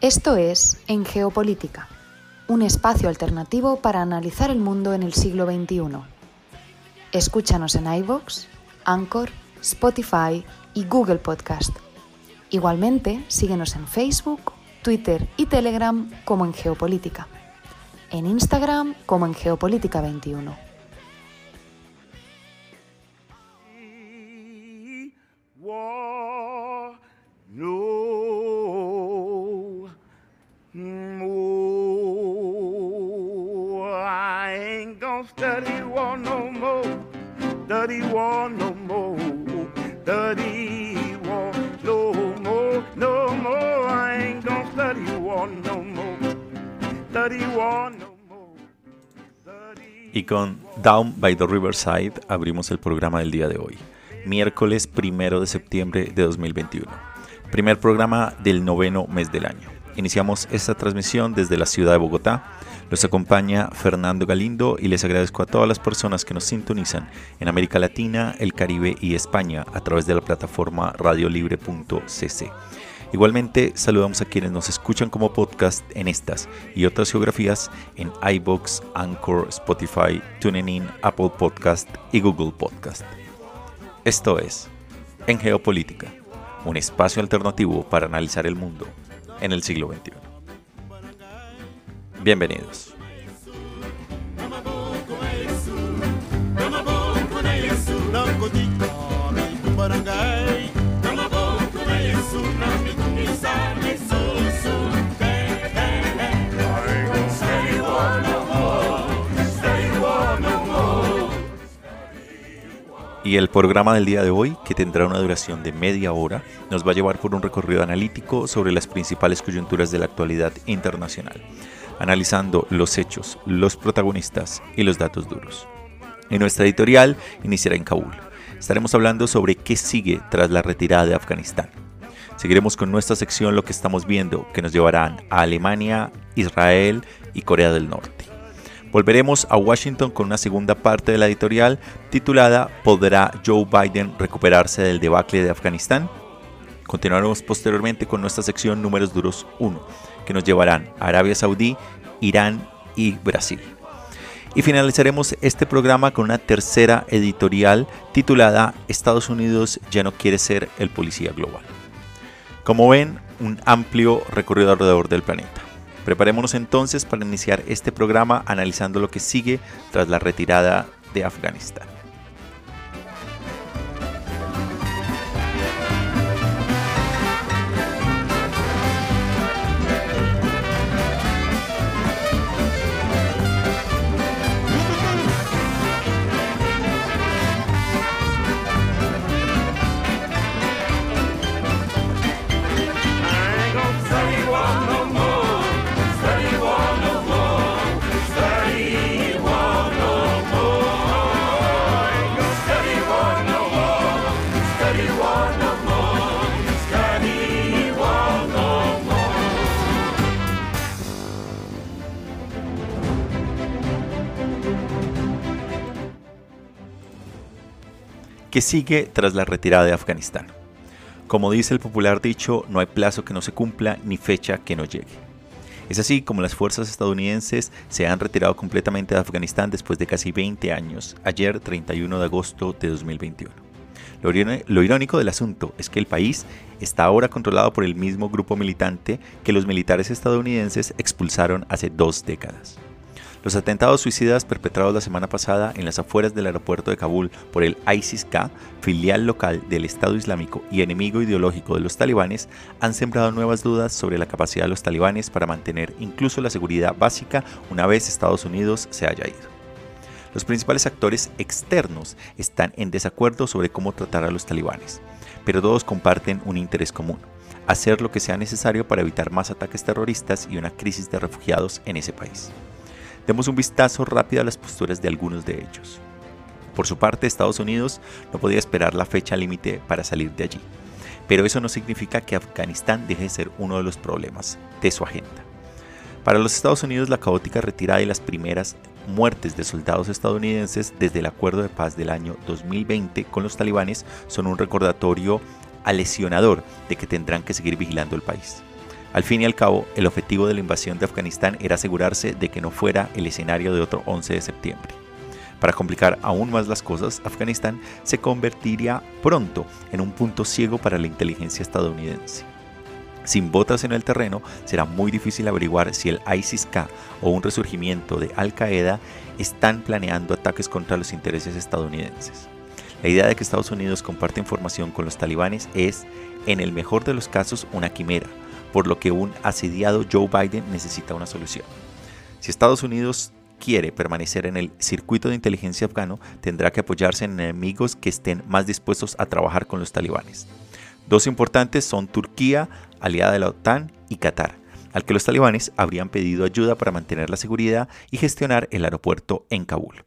Esto es En Geopolítica, un espacio alternativo para analizar el mundo en el siglo XXI. Escúchanos en iVoox, Anchor, Spotify y Google Podcast. Igualmente, síguenos en Facebook, Twitter y Telegram como en Geopolítica. En Instagram como en Geopolítica 21. No more. Study war no more. No more. I ain't gonna no more. Study war no Y con Down by the Riverside abrimos el programa del día de hoy, miércoles primero de septiembre de 2021. Primer programa del noveno mes del año. Iniciamos esta transmisión desde la ciudad de Bogotá. Los acompaña Fernando Galindo y les agradezco a todas las personas que nos sintonizan en América Latina, el Caribe y España a través de la plataforma radiolibre.cc. Igualmente, saludamos a quienes nos escuchan como podcast en estas y otras geografías en iBox, Anchor, Spotify, TuneIn, Apple Podcast y Google Podcast. Esto es En Geopolítica, un espacio alternativo para analizar el mundo en el siglo XXI. Bienvenidos. Y el programa del día de hoy, que tendrá una duración de media hora, nos va a llevar por un recorrido analítico sobre las principales coyunturas de la actualidad internacional, analizando los hechos, los protagonistas y los datos duros. En nuestra editorial iniciará en Kabul. Estaremos hablando sobre qué sigue tras la retirada de Afganistán. Seguiremos con nuestra sección Lo que estamos viendo, que nos llevarán a Alemania, Israel y Corea del Norte. Volveremos a Washington con una segunda parte de la editorial titulada ¿Podrá Joe Biden recuperarse del debacle de Afganistán? Continuaremos posteriormente con nuestra sección Números Duros 1, que nos llevarán a Arabia Saudí, Irán y Brasil. Y finalizaremos este programa con una tercera editorial titulada Estados Unidos ya no quiere ser el policía global. Como ven, un amplio recorrido alrededor del planeta. Preparémonos entonces para iniciar este programa analizando lo que sigue tras la retirada de Afganistán. ¿Qué sigue tras la retirada de Afganistán? Como dice el popular dicho, no hay plazo que no se cumpla ni fecha que no llegue. Es así como las fuerzas estadounidenses se han retirado completamente de Afganistán después de casi 20 años, ayer 31 de agosto de 2021. Lo, iróni- lo irónico del asunto es que el país está ahora controlado por el mismo grupo militante que los militares estadounidenses expulsaron hace dos décadas. Los atentados suicidas perpetrados la semana pasada en las afueras del aeropuerto de Kabul por el ISIS-K, filial local del Estado Islámico y enemigo ideológico de los talibanes, han sembrado nuevas dudas sobre la capacidad de los talibanes para mantener incluso la seguridad básica una vez Estados Unidos se haya ido. Los principales actores externos están en desacuerdo sobre cómo tratar a los talibanes, pero todos comparten un interés común, hacer lo que sea necesario para evitar más ataques terroristas y una crisis de refugiados en ese país. Demos un vistazo rápido a las posturas de algunos de ellos. Por su parte, Estados Unidos no podía esperar la fecha límite para salir de allí, pero eso no significa que Afganistán deje de ser uno de los problemas de su agenda. Para los Estados Unidos, la caótica retirada y las primeras muertes de soldados estadounidenses desde el acuerdo de paz del año 2020 con los talibanes son un recordatorio alesionador de que tendrán que seguir vigilando el país. Al fin y al cabo, el objetivo de la invasión de Afganistán era asegurarse de que no fuera el escenario de otro 11 de septiembre. Para complicar aún más las cosas, Afganistán se convertiría pronto en un punto ciego para la inteligencia estadounidense. Sin botas en el terreno, será muy difícil averiguar si el ISIS-K o un resurgimiento de Al-Qaeda están planeando ataques contra los intereses estadounidenses. La idea de que Estados Unidos comparte información con los talibanes es, en el mejor de los casos, una quimera, por lo que un asediado Joe Biden necesita una solución. Si Estados Unidos quiere permanecer en el circuito de inteligencia afgano, tendrá que apoyarse en enemigos que estén más dispuestos a trabajar con los talibanes. Dos importantes son Turquía, aliada de la OTAN, y Qatar, al que los talibanes habrían pedido ayuda para mantener la seguridad y gestionar el aeropuerto en Kabul.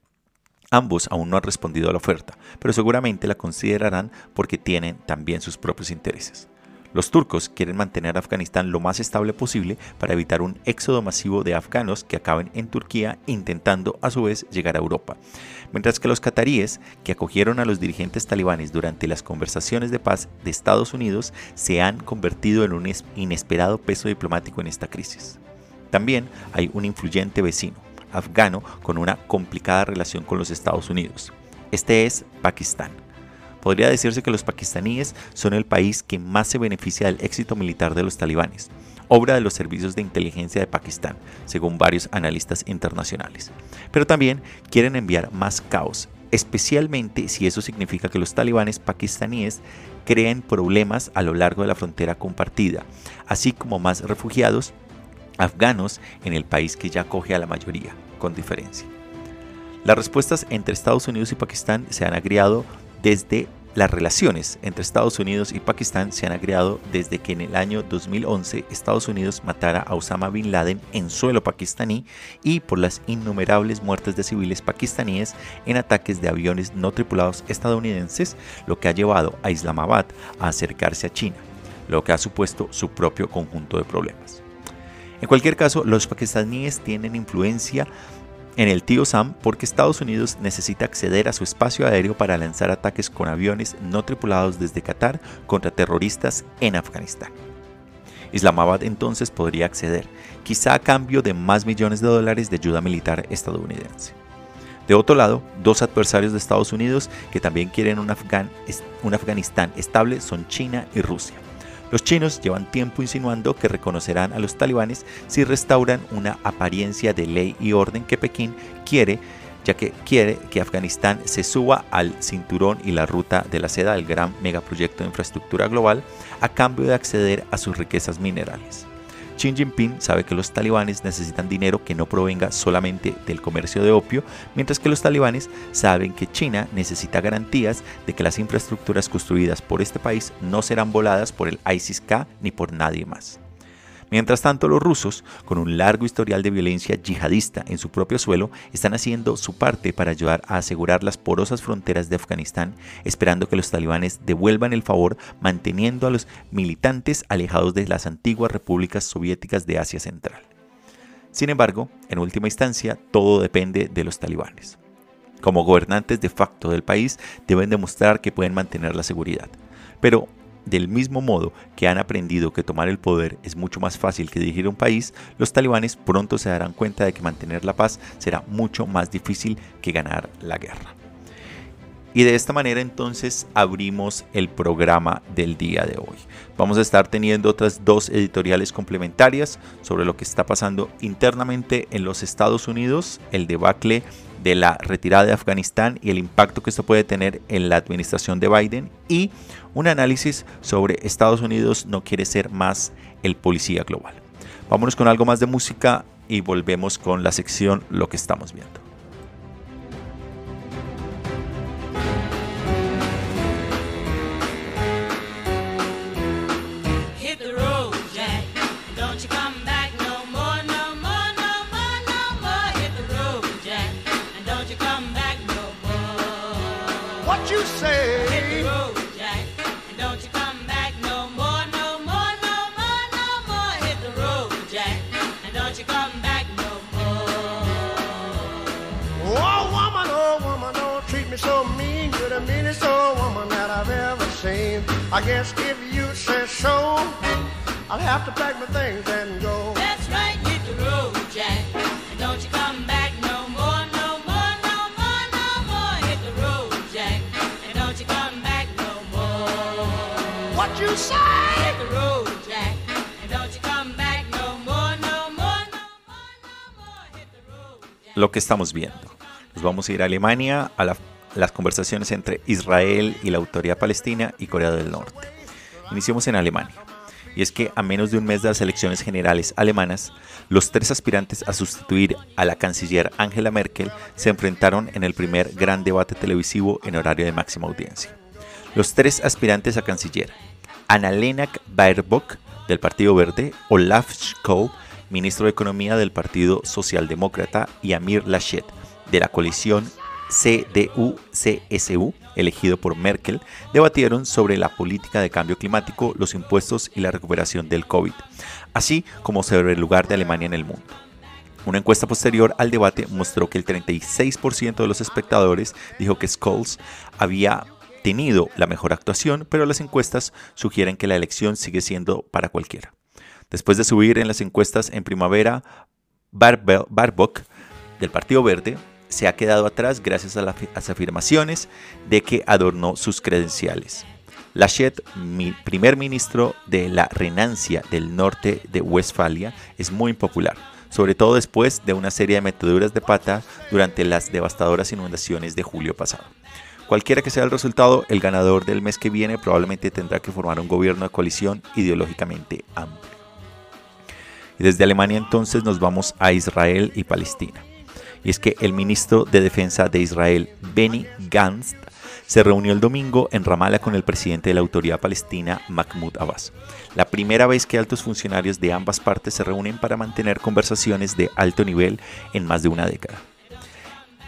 Ambos aún no han respondido a la oferta, pero seguramente la considerarán porque tienen también sus propios intereses. Los turcos quieren mantener Afganistán lo más estable posible para evitar un éxodo masivo de afganos que acaben en Turquía intentando a su vez llegar a Europa, mientras que los cataríes, que acogieron a los dirigentes talibanes durante las conversaciones de paz de Estados Unidos, se han convertido en un inesperado peso diplomático en esta crisis. También hay un influyente vecino, afgano, con una complicada relación con los Estados Unidos. Este es Pakistán. Podría decirse que los pakistaníes son el país que más se beneficia del éxito militar de los talibanes, obra de los servicios de inteligencia de Pakistán, según varios analistas internacionales. Pero también quieren enviar más caos, especialmente si eso significa que los talibanes pakistaníes creen problemas a lo largo de la frontera compartida, así como más refugiados afganos en el país que ya acoge a la mayoría, con diferencia. Las respuestas entre Estados Unidos y Pakistán se han agriado desde las relaciones entre Estados Unidos y Pakistán se han agriado desde que en el año 2011 Estados Unidos matara a Osama Bin Laden en suelo pakistaní y por las innumerables muertes de civiles pakistaníes en ataques de aviones no tripulados estadounidenses, lo que ha llevado a Islamabad a acercarse a China, lo que ha supuesto su propio conjunto de problemas. En cualquier caso, los pakistaníes tienen influencia en el tío Sam porque Estados Unidos necesita acceder a su espacio aéreo para lanzar ataques con aviones no tripulados desde Qatar contra terroristas en Afganistán. Islamabad entonces podría acceder, quizá a cambio de más millones de dólares de ayuda militar estadounidense. De otro lado, dos adversarios de Estados Unidos que también quieren un, un Afganistán estable son China y Rusia. Los chinos llevan tiempo insinuando que reconocerán a los talibanes si restauran una apariencia de ley y orden que Pekín quiere, ya que quiere que Afganistán se suba al cinturón y la ruta de la seda del gran megaproyecto de infraestructura global a cambio de acceder a sus riquezas minerales. Xi Jinping sabe que los talibanes necesitan dinero que no provenga solamente del comercio de opio, mientras que los talibanes saben que China necesita garantías de que las infraestructuras construidas por este país no serán voladas por el ISIS-K ni por nadie más. Mientras tanto, los rusos, con un largo historial de violencia yihadista en su propio suelo, están haciendo su parte para ayudar a asegurar las porosas fronteras de Afganistán, esperando que los talibanes devuelvan el favor manteniendo a los militantes alejados de las antiguas repúblicas soviéticas de Asia Central. Sin embargo, en última instancia, todo depende de los talibanes. Como gobernantes de facto del país, deben demostrar que pueden mantener la seguridad. Pero del mismo modo que han aprendido que tomar el poder es mucho más fácil que dirigir un país, los talibanes pronto se darán cuenta de que mantener la paz será mucho más difícil que ganar la guerra. Y de esta manera entonces abrimos el programa del día de hoy. Vamos a estar teniendo otras dos editoriales complementarias sobre lo que está pasando internamente en los Estados Unidos, el debacle de la retirada de Afganistán y el impacto que esto puede tener en la administración de Biden y un análisis sobre Estados Unidos no quiere ser más el policía global. Vámonos con algo más de música y volvemos con la sección Lo que estamos viendo. I guess if you say so, I'll have to pack my things and go. That's right, hit the road, Jack. And don't you come back no more, no more, no more, no more. Hit the road, Jack. And don't you come back no more. What you say? Hit the road, Jack. And don't you come back no more, no more, no more, no more. Hit the road, Jack. Lo que estamos viendo. Nos vamos a ir a Alemania, a la- las conversaciones entre Israel y la autoridad palestina y Corea del Norte. Iniciemos en Alemania. Y es que a menos de un mes de las elecciones generales alemanas, los tres aspirantes a sustituir a la canciller Angela Merkel se enfrentaron en el primer gran debate televisivo en horario de máxima audiencia. Los tres aspirantes a canciller, Annalena Baerbock del Partido Verde, Olaf Scholz, ministro de Economía del Partido Socialdemócrata, y Amir Laschet de la coalición CDU-CSU, elegido por Merkel, debatieron sobre la política de cambio climático, los impuestos y la recuperación del COVID, así como sobre el lugar de Alemania en el mundo. Una encuesta posterior al debate mostró que el 36% de los espectadores dijo que Scholes había tenido la mejor actuación, pero las encuestas sugieren que la elección sigue siendo para cualquiera. Después de subir en las encuestas en primavera, Barbock del Partido Verde se ha quedado atrás gracias a la- a las afirmaciones de que adornó sus credenciales. Laschet, mi primer ministro de la Renancia del norte de Westfalia, es muy impopular, sobre todo después de una serie de meteduras de pata durante las devastadoras inundaciones de julio pasado. Cualquiera que sea el resultado, el ganador del mes que viene probablemente tendrá que formar un gobierno de coalición ideológicamente amplio. Y desde Alemania entonces nos vamos a Israel y Palestina. Y es que el ministro de Defensa de Israel, Benny Gantz, se reunió el domingo en Ramallah con el presidente de la autoridad palestina, Mahmoud Abbas. La primera vez que altos funcionarios de ambas partes se reúnen para mantener conversaciones de alto nivel en más de una década.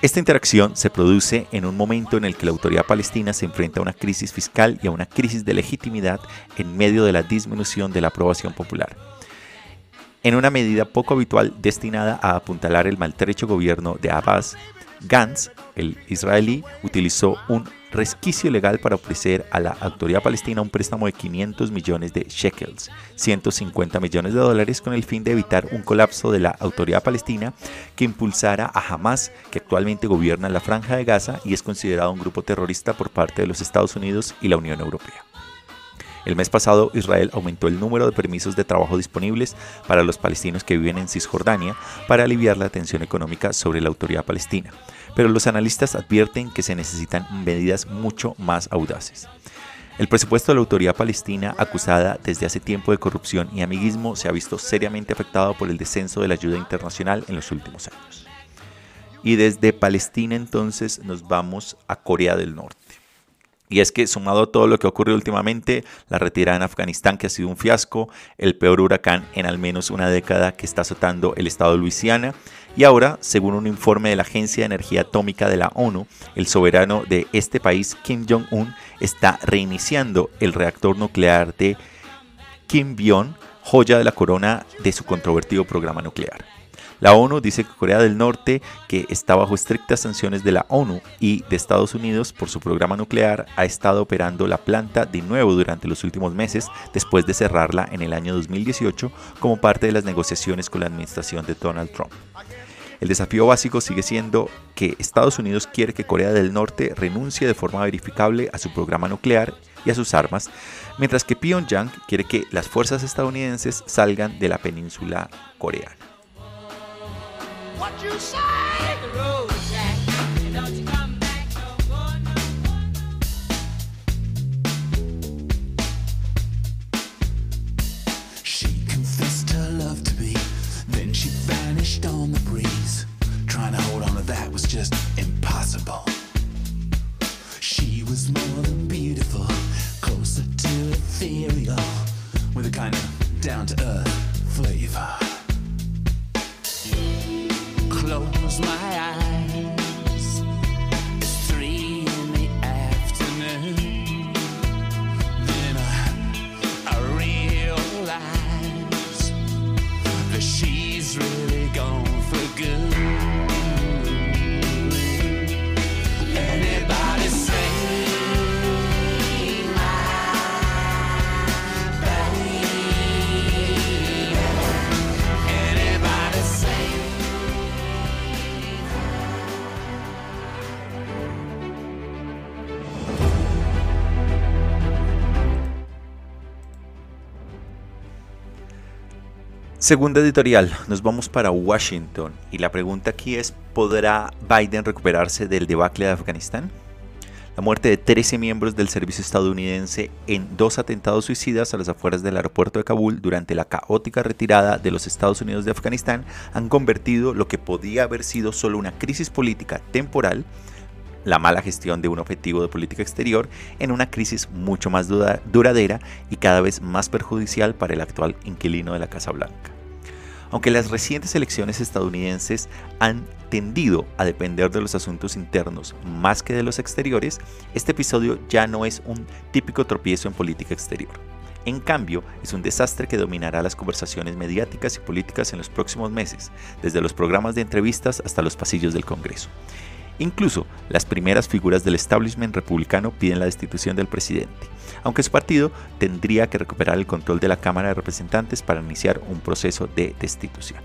Esta interacción se produce en un momento en el que la autoridad palestina se enfrenta a una crisis fiscal y a una crisis de legitimidad en medio de la disminución de la aprobación popular en una medida poco habitual destinada a apuntalar el maltrecho gobierno de Abbas, Gantz, el israelí, utilizó un resquicio legal para ofrecer a la autoridad palestina un préstamo de 500 millones de shekels, 150 millones de dólares, con el fin de evitar un colapso de la autoridad palestina que impulsara a Hamas, que actualmente gobierna la franja de Gaza y es considerado un grupo terrorista por parte de los Estados Unidos y la Unión Europea. El mes pasado, Israel aumentó el número de permisos de trabajo disponibles para los palestinos que viven en Cisjordania para aliviar la tensión económica sobre la autoridad palestina. Pero los analistas advierten que se necesitan medidas mucho más audaces. El presupuesto de la autoridad palestina, acusada desde hace tiempo de corrupción y amiguismo, se ha visto seriamente afectado por el descenso de la ayuda internacional en los últimos años. Y desde Palestina entonces nos vamos a Corea del Norte. Y es que sumado a todo lo que ha ocurrido últimamente, la retirada en Afganistán que ha sido un fiasco, el peor huracán en al menos una década que está azotando el estado de Luisiana, y ahora, según un informe de la Agencia de Energía Atómica de la ONU, el soberano de este país, Kim Jong-un, está reiniciando el reactor nuclear de Kimbyon, joya de la corona de su controvertido programa nuclear. La ONU dice que Corea del Norte, que está bajo estrictas sanciones de la ONU y de Estados Unidos por su programa nuclear, ha estado operando la planta de nuevo durante los últimos meses después de cerrarla en el año 2018 como parte de las negociaciones con la administración de Donald Trump. El desafío básico sigue siendo que Estados Unidos quiere que Corea del Norte renuncie de forma verificable a su programa nuclear y a sus armas, mientras que Pyongyang quiere que las fuerzas estadounidenses salgan de la península coreana. What you say? Segunda editorial, nos vamos para Washington y la pregunta aquí es, ¿podrá Biden recuperarse del debacle de Afganistán? La muerte de 13 miembros del servicio estadounidense en dos atentados suicidas a las afueras del aeropuerto de Kabul durante la caótica retirada de los Estados Unidos de Afganistán han convertido lo que podía haber sido solo una crisis política temporal, la mala gestión de un objetivo de política exterior, en una crisis mucho más dura- duradera y cada vez más perjudicial para el actual inquilino de la Casa Blanca. Aunque las recientes elecciones estadounidenses han tendido a depender de los asuntos internos más que de los exteriores, este episodio ya no es un típico tropiezo en política exterior. En cambio, es un desastre que dominará las conversaciones mediáticas y políticas en los próximos meses, desde los programas de entrevistas hasta los pasillos del Congreso. Incluso las primeras figuras del establishment republicano piden la destitución del presidente, aunque su partido tendría que recuperar el control de la Cámara de Representantes para iniciar un proceso de destitución.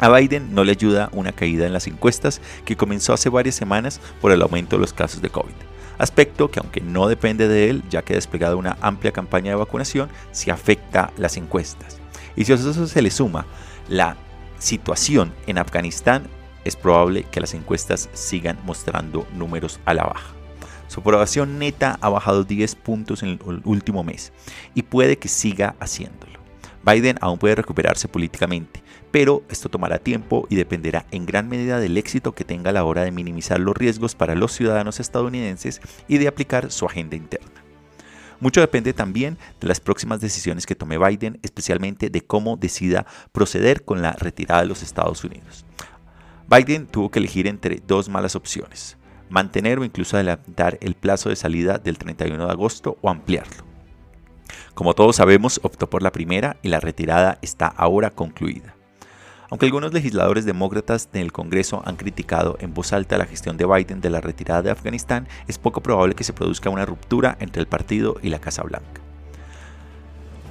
A Biden no le ayuda una caída en las encuestas que comenzó hace varias semanas por el aumento de los casos de COVID. Aspecto que aunque no depende de él, ya que ha desplegado una amplia campaña de vacunación, sí afecta las encuestas. Y si a eso se le suma la situación en Afganistán, es probable que las encuestas sigan mostrando números a la baja. Su aprobación neta ha bajado 10 puntos en el último mes y puede que siga haciéndolo. Biden aún puede recuperarse políticamente, pero esto tomará tiempo y dependerá en gran medida del éxito que tenga a la hora de minimizar los riesgos para los ciudadanos estadounidenses y de aplicar su agenda interna. Mucho depende también de las próximas decisiones que tome Biden, especialmente de cómo decida proceder con la retirada de los Estados Unidos. Biden tuvo que elegir entre dos malas opciones, mantener o incluso adelantar el plazo de salida del 31 de agosto o ampliarlo. Como todos sabemos, optó por la primera y la retirada está ahora concluida. Aunque algunos legisladores demócratas en el Congreso han criticado en voz alta la gestión de Biden de la retirada de Afganistán, es poco probable que se produzca una ruptura entre el partido y la Casa Blanca.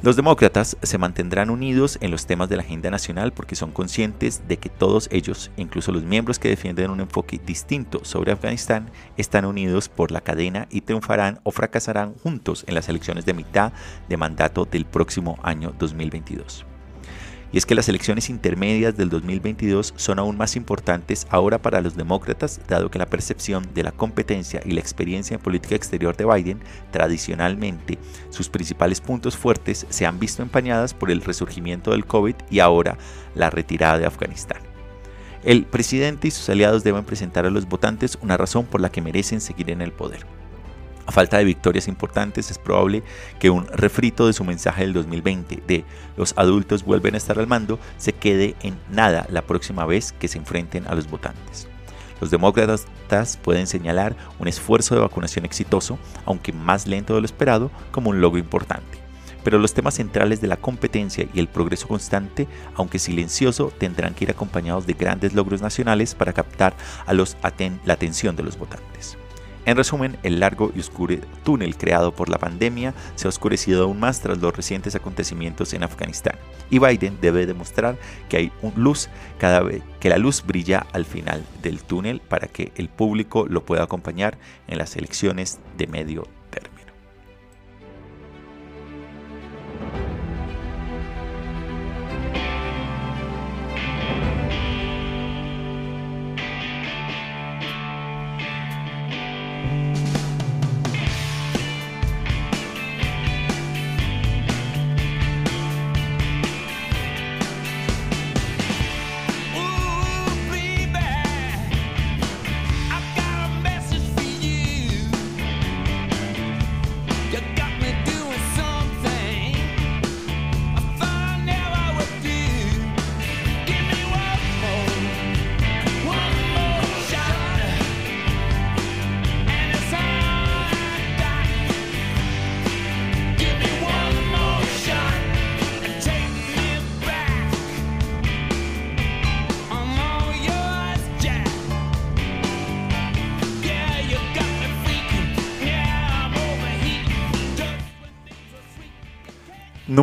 Los demócratas se mantendrán unidos en los temas de la agenda nacional porque son conscientes de que todos ellos, incluso los miembros que defienden un enfoque distinto sobre Afganistán, están unidos por la cadena y triunfarán o fracasarán juntos en las elecciones de mitad de mandato del próximo año 2022. Y es que las elecciones intermedias del 2022 son aún más importantes ahora para los demócratas, dado que la percepción de la competencia y la experiencia en política exterior de Biden, tradicionalmente sus principales puntos fuertes, se han visto empañadas por el resurgimiento del COVID y ahora la retirada de Afganistán. El presidente y sus aliados deben presentar a los votantes una razón por la que merecen seguir en el poder. A falta de victorias importantes, es probable que un refrito de su mensaje del 2020 de los adultos vuelven a estar al mando se quede en nada la próxima vez que se enfrenten a los votantes. Los demócratas pueden señalar un esfuerzo de vacunación exitoso, aunque más lento de lo esperado, como un logro importante. Pero los temas centrales de la competencia y el progreso constante, aunque silencioso, tendrán que ir acompañados de grandes logros nacionales para captar a la atención de los votantes. En resumen, el largo y oscuro túnel creado por la pandemia se ha oscurecido aún más tras los recientes acontecimientos en Afganistán, y Biden debe demostrar que hay luz cada vez que la luz brilla al final del túnel para que el público lo pueda acompañar en las elecciones de medio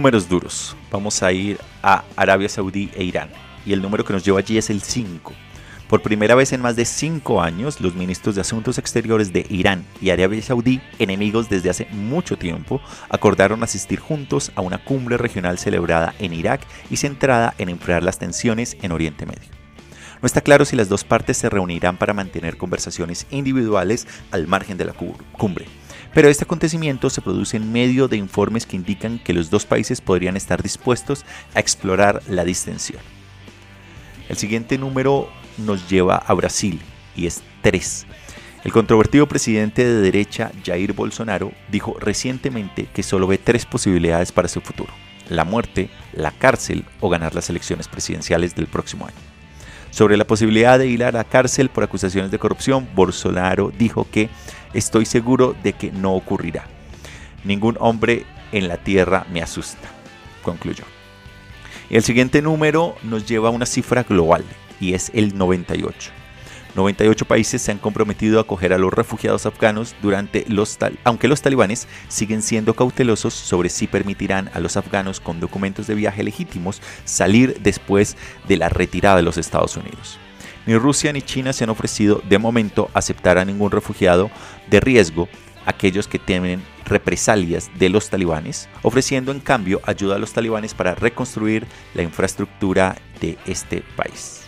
Números duros. Vamos a ir a Arabia Saudí e Irán. Y el número que nos lleva allí es el 5. Por primera vez en más de cinco años, los ministros de Asuntos Exteriores de Irán y Arabia Saudí, enemigos desde hace mucho tiempo, acordaron asistir juntos a una cumbre regional celebrada en Irak y centrada en enfriar las tensiones en Oriente Medio. No está claro si las dos partes se reunirán para mantener conversaciones individuales al margen de la cu- cumbre. Pero este acontecimiento se produce en medio de informes que indican que los dos países podrían estar dispuestos a explorar la distensión. El siguiente número nos lleva a Brasil y es 3. El controvertido presidente de derecha Jair Bolsonaro dijo recientemente que solo ve tres posibilidades para su futuro. La muerte, la cárcel o ganar las elecciones presidenciales del próximo año. Sobre la posibilidad de ir a la cárcel por acusaciones de corrupción, Bolsonaro dijo que estoy seguro de que no ocurrirá. Ningún hombre en la tierra me asusta, concluyó. El siguiente número nos lleva a una cifra global y es el 98. 98 países se han comprometido a acoger a los refugiados afganos durante los tal- aunque los talibanes siguen siendo cautelosos sobre si permitirán a los afganos con documentos de viaje legítimos salir después de la retirada de los Estados Unidos. Ni Rusia ni China se han ofrecido de momento aceptar a ningún refugiado de riesgo, aquellos que temen represalias de los talibanes, ofreciendo en cambio ayuda a los talibanes para reconstruir la infraestructura de este país.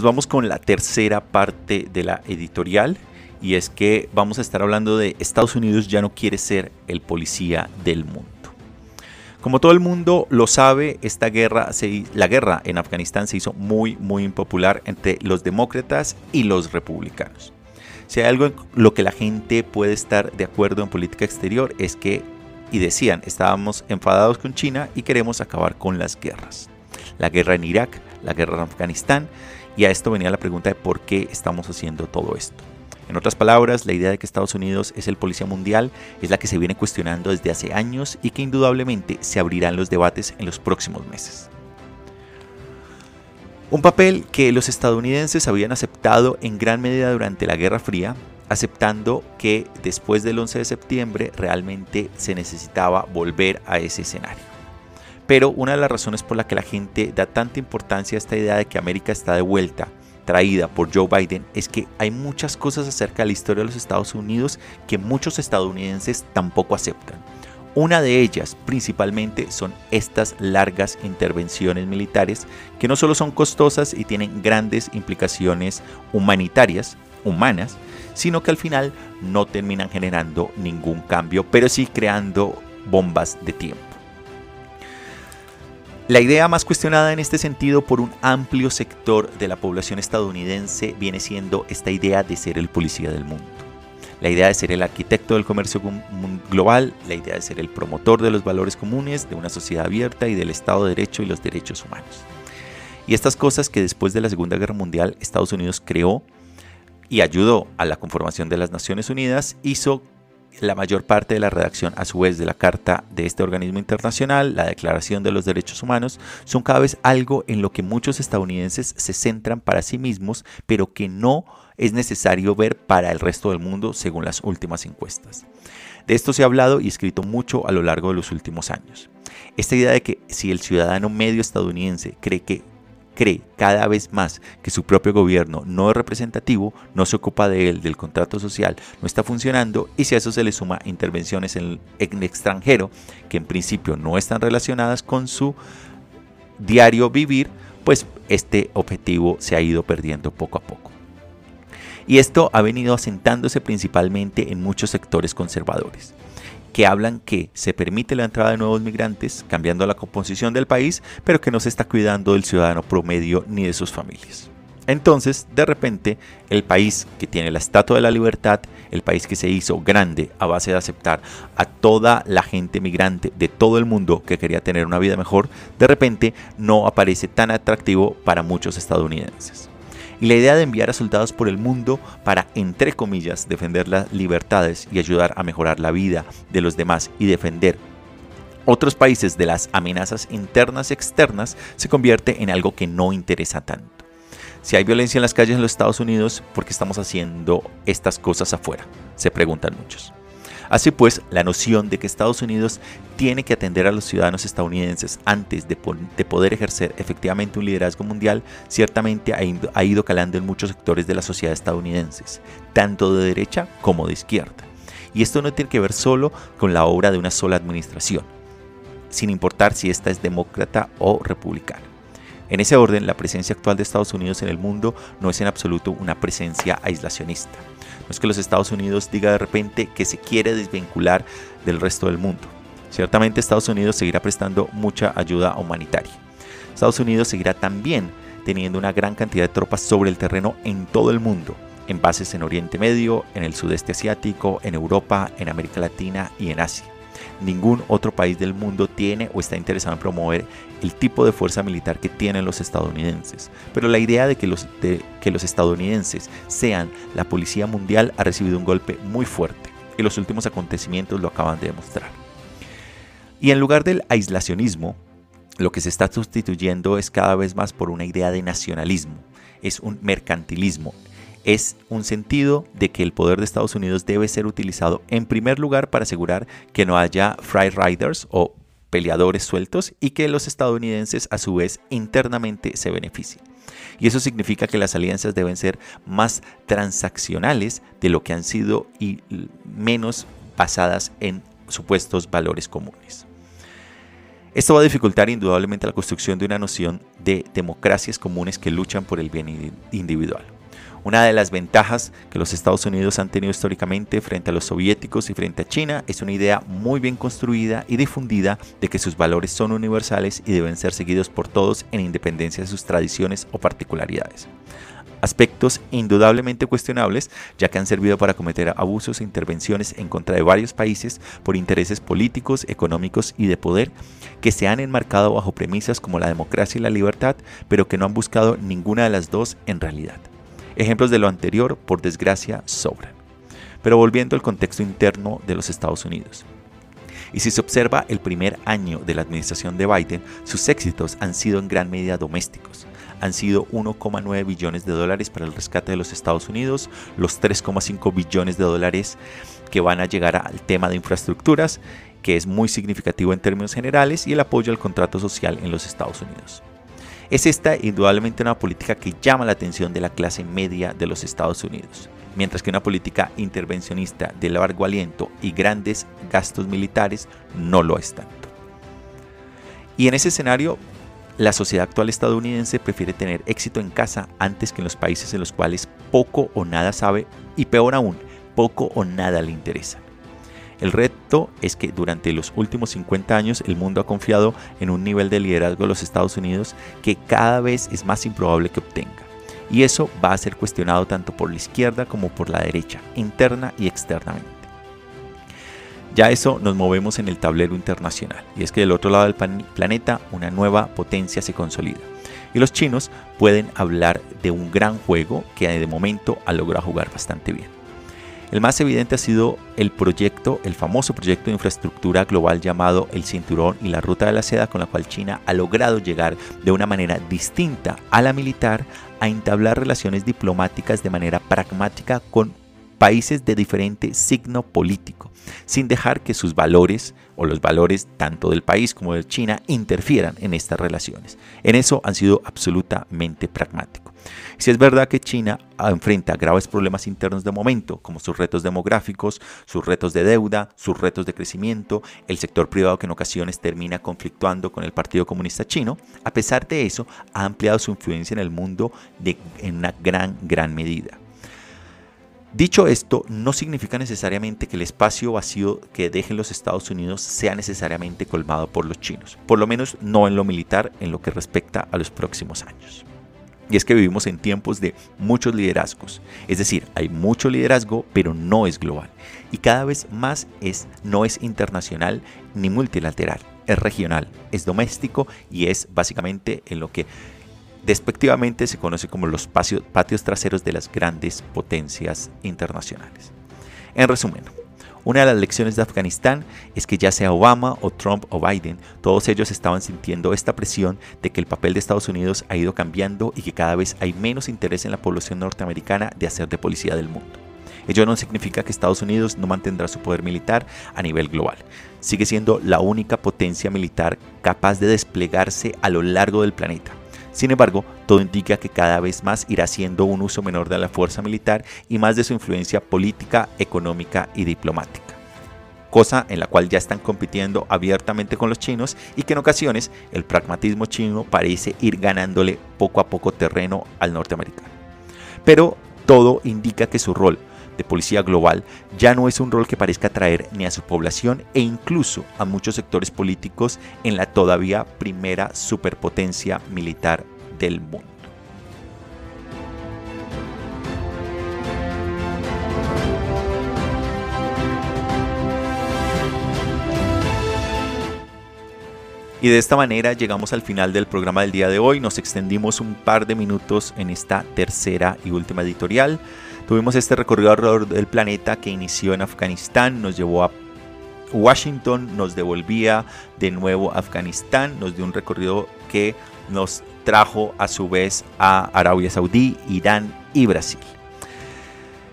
Nos vamos con la tercera parte de la editorial y es que vamos a estar hablando de Estados Unidos ya no quiere ser el policía del mundo. Como todo el mundo lo sabe, esta guerra, la guerra en Afganistán se hizo muy, muy impopular entre los demócratas y los republicanos. Si hay algo en lo que la gente puede estar de acuerdo en política exterior es que, y decían, estábamos enfadados con China y queremos acabar con las guerras. La guerra en Irak, la guerra en Afganistán, y a esto venía la pregunta de por qué estamos haciendo todo esto. En otras palabras, la idea de que Estados Unidos es el policía mundial es la que se viene cuestionando desde hace años y que indudablemente se abrirán los debates en los próximos meses. Un papel que los estadounidenses habían aceptado en gran medida durante la Guerra Fría, aceptando que después del 11 de septiembre realmente se necesitaba volver a ese escenario. Pero una de las razones por la que la gente da tanta importancia a esta idea de que América está de vuelta, traída por Joe Biden, es que hay muchas cosas acerca de la historia de los Estados Unidos que muchos estadounidenses tampoco aceptan. Una de ellas, principalmente, son estas largas intervenciones militares que no solo son costosas y tienen grandes implicaciones humanitarias, humanas, sino que al final no terminan generando ningún cambio, pero sí creando bombas de tiempo. La idea más cuestionada en este sentido por un amplio sector de la población estadounidense viene siendo esta idea de ser el policía del mundo. La idea de ser el arquitecto del comercio global, la idea de ser el promotor de los valores comunes, de una sociedad abierta y del Estado de Derecho y los derechos humanos. Y estas cosas que después de la Segunda Guerra Mundial Estados Unidos creó y ayudó a la conformación de las Naciones Unidas, hizo la mayor parte de la redacción a su vez de la Carta de este organismo internacional, la Declaración de los Derechos Humanos, son cada vez algo en lo que muchos estadounidenses se centran para sí mismos, pero que no es necesario ver para el resto del mundo según las últimas encuestas. De esto se ha hablado y escrito mucho a lo largo de los últimos años. Esta idea de que si el ciudadano medio estadounidense cree que cree cada vez más que su propio gobierno no es representativo, no se ocupa de él, del contrato social, no está funcionando y si a eso se le suma intervenciones en el, extranjero que en principio no están relacionadas con su diario vivir, pues este objetivo se ha ido perdiendo poco a poco. Y esto ha venido asentándose principalmente en muchos sectores conservadores que hablan que se permite la entrada de nuevos migrantes, cambiando la composición del país, pero que no se está cuidando del ciudadano promedio ni de sus familias. Entonces, de repente, el país que tiene la estatua de la libertad, el país que se hizo grande a base de aceptar a toda la gente migrante de todo el mundo que quería tener una vida mejor, de repente no aparece tan atractivo para muchos estadounidenses. Y la idea de enviar a soldados por el mundo para, entre comillas, defender las libertades y ayudar a mejorar la vida de los demás y defender otros países de las amenazas internas y externas se convierte en algo que no interesa tanto. Si hay violencia en las calles en los Estados Unidos, ¿por qué estamos haciendo estas cosas afuera? Se preguntan muchos. Así pues, la noción de que Estados Unidos tiene que atender a los ciudadanos estadounidenses antes de, de poder ejercer efectivamente un liderazgo mundial ciertamente ha ido, ha ido calando en muchos sectores de la sociedad estadounidenses, tanto de derecha como de izquierda. Y esto no tiene que ver solo con la obra de una sola administración, sin importar si esta es demócrata o republicana. En ese orden, la presencia actual de Estados Unidos en el mundo no es en absoluto una presencia aislacionista. No es que los Estados Unidos diga de repente que se quiere desvincular del resto del mundo. Ciertamente Estados Unidos seguirá prestando mucha ayuda humanitaria. Estados Unidos seguirá también teniendo una gran cantidad de tropas sobre el terreno en todo el mundo, en bases en Oriente Medio, en el sudeste asiático, en Europa, en América Latina y en Asia. Ningún otro país del mundo tiene o está interesado en promover el tipo de fuerza militar que tienen los estadounidenses. Pero la idea de que los, que los estadounidenses sean la policía mundial ha recibido un golpe muy fuerte y los últimos acontecimientos lo acaban de demostrar. Y en lugar del aislacionismo, lo que se está sustituyendo es cada vez más por una idea de nacionalismo, es un mercantilismo, es un sentido de que el poder de Estados Unidos debe ser utilizado en primer lugar para asegurar que no haya free riders o peleadores sueltos y que los estadounidenses a su vez internamente se beneficien. Y eso significa que las alianzas deben ser más transaccionales de lo que han sido y menos basadas en supuestos valores comunes. Esto va a dificultar indudablemente la construcción de una noción de democracias comunes que luchan por el bien individual. Una de las ventajas que los Estados Unidos han tenido históricamente frente a los soviéticos y frente a China es una idea muy bien construida y difundida de que sus valores son universales y deben ser seguidos por todos en independencia de sus tradiciones o particularidades. Aspectos indudablemente cuestionables, ya que han servido para cometer abusos e intervenciones en contra de varios países por intereses políticos, económicos y de poder, que se han enmarcado bajo premisas como la democracia y la libertad, pero que no han buscado ninguna de las dos en realidad. Ejemplos de lo anterior, por desgracia, sobran. Pero volviendo al contexto interno de los Estados Unidos. Y si se observa el primer año de la administración de Biden, sus éxitos han sido en gran medida domésticos. Han sido 1,9 billones de dólares para el rescate de los Estados Unidos, los 3,5 billones de dólares que van a llegar al tema de infraestructuras, que es muy significativo en términos generales, y el apoyo al contrato social en los Estados Unidos. Es esta indudablemente una política que llama la atención de la clase media de los Estados Unidos, mientras que una política intervencionista de largo aliento y grandes gastos militares no lo es tanto. Y en ese escenario, la sociedad actual estadounidense prefiere tener éxito en casa antes que en los países en los cuales poco o nada sabe y peor aún, poco o nada le interesa. El reto es que durante los últimos 50 años el mundo ha confiado en un nivel de liderazgo de los Estados Unidos que cada vez es más improbable que obtenga. Y eso va a ser cuestionado tanto por la izquierda como por la derecha, interna y externamente. Ya eso nos movemos en el tablero internacional, y es que del otro lado del planeta una nueva potencia se consolida. Y los chinos pueden hablar de un gran juego que de momento ha logrado jugar bastante bien. El más evidente ha sido el proyecto, el famoso proyecto de infraestructura global llamado el Cinturón y la Ruta de la Seda, con la cual China ha logrado llegar de una manera distinta a la militar a entablar relaciones diplomáticas de manera pragmática con países de diferente signo político, sin dejar que sus valores o los valores tanto del país como de China interfieran en estas relaciones. En eso han sido absolutamente pragmáticos. Si es verdad que China enfrenta graves problemas internos de momento, como sus retos demográficos, sus retos de deuda, sus retos de crecimiento, el sector privado que en ocasiones termina conflictuando con el Partido Comunista Chino, a pesar de eso ha ampliado su influencia en el mundo en una gran, gran medida. Dicho esto, no significa necesariamente que el espacio vacío que dejen los Estados Unidos sea necesariamente colmado por los chinos, por lo menos no en lo militar en lo que respecta a los próximos años. Y es que vivimos en tiempos de muchos liderazgos. Es decir, hay mucho liderazgo, pero no es global. Y cada vez más es, no es internacional ni multilateral. Es regional, es doméstico y es básicamente en lo que despectivamente se conoce como los patios, traseros de las grandes potencias internacionales. En resumen, una de las lecciones de Afganistán es que ya sea Obama o Trump o Biden, todos ellos estaban sintiendo esta presión de que el papel de Estados Unidos ha ido cambiando y que cada vez hay menos interés en la población norteamericana de hacer de policía del mundo. Ello no significa que Estados Unidos no mantendrá su poder militar a nivel global. Sigue siendo la única potencia militar capaz de desplegarse a lo largo del planeta. Sin embargo, todo indica que cada vez más irá haciendo un uso menor de la fuerza militar y más de su influencia política, económica y diplomática. Cosa en la cual ya están compitiendo abiertamente con los chinos y que en ocasiones el pragmatismo chino parece ir ganándole poco a poco terreno al norteamericano. Pero todo indica que su rol de policía global ya no es un rol que parezca atraer ni a su población e incluso a muchos sectores políticos en la todavía primera superpotencia militar del mundo. Y de esta manera llegamos al final del programa del día de hoy. Nos extendimos un par de minutos en esta tercera y última editorial. Tuvimos este recorrido alrededor del planeta que inició en Afganistán, nos llevó a Washington, nos devolvía de nuevo a Afganistán, nos dio un recorrido que nos trajo a su vez a Arabia Saudí, Irán y Brasil.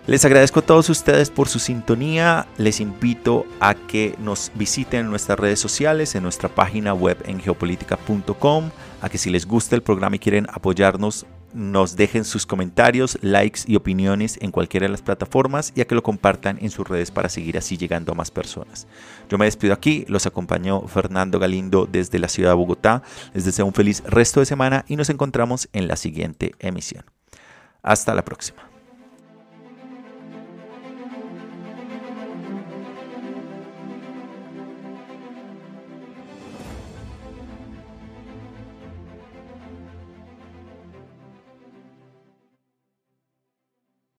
Les agradezco a todos ustedes por su sintonía. Les invito a que nos visiten en nuestras redes sociales, en nuestra página web en geopolítica.com, a que si les gusta el programa y quieren apoyarnos, nos dejen sus comentarios, likes y opiniones en cualquiera de las plataformas y a que lo compartan en sus redes para seguir así llegando a más personas. Yo me despido aquí, los acompañó Fernando Galindo desde la ciudad de Bogotá. Les deseo un feliz resto de semana y nos encontramos en la siguiente emisión. Hasta la próxima.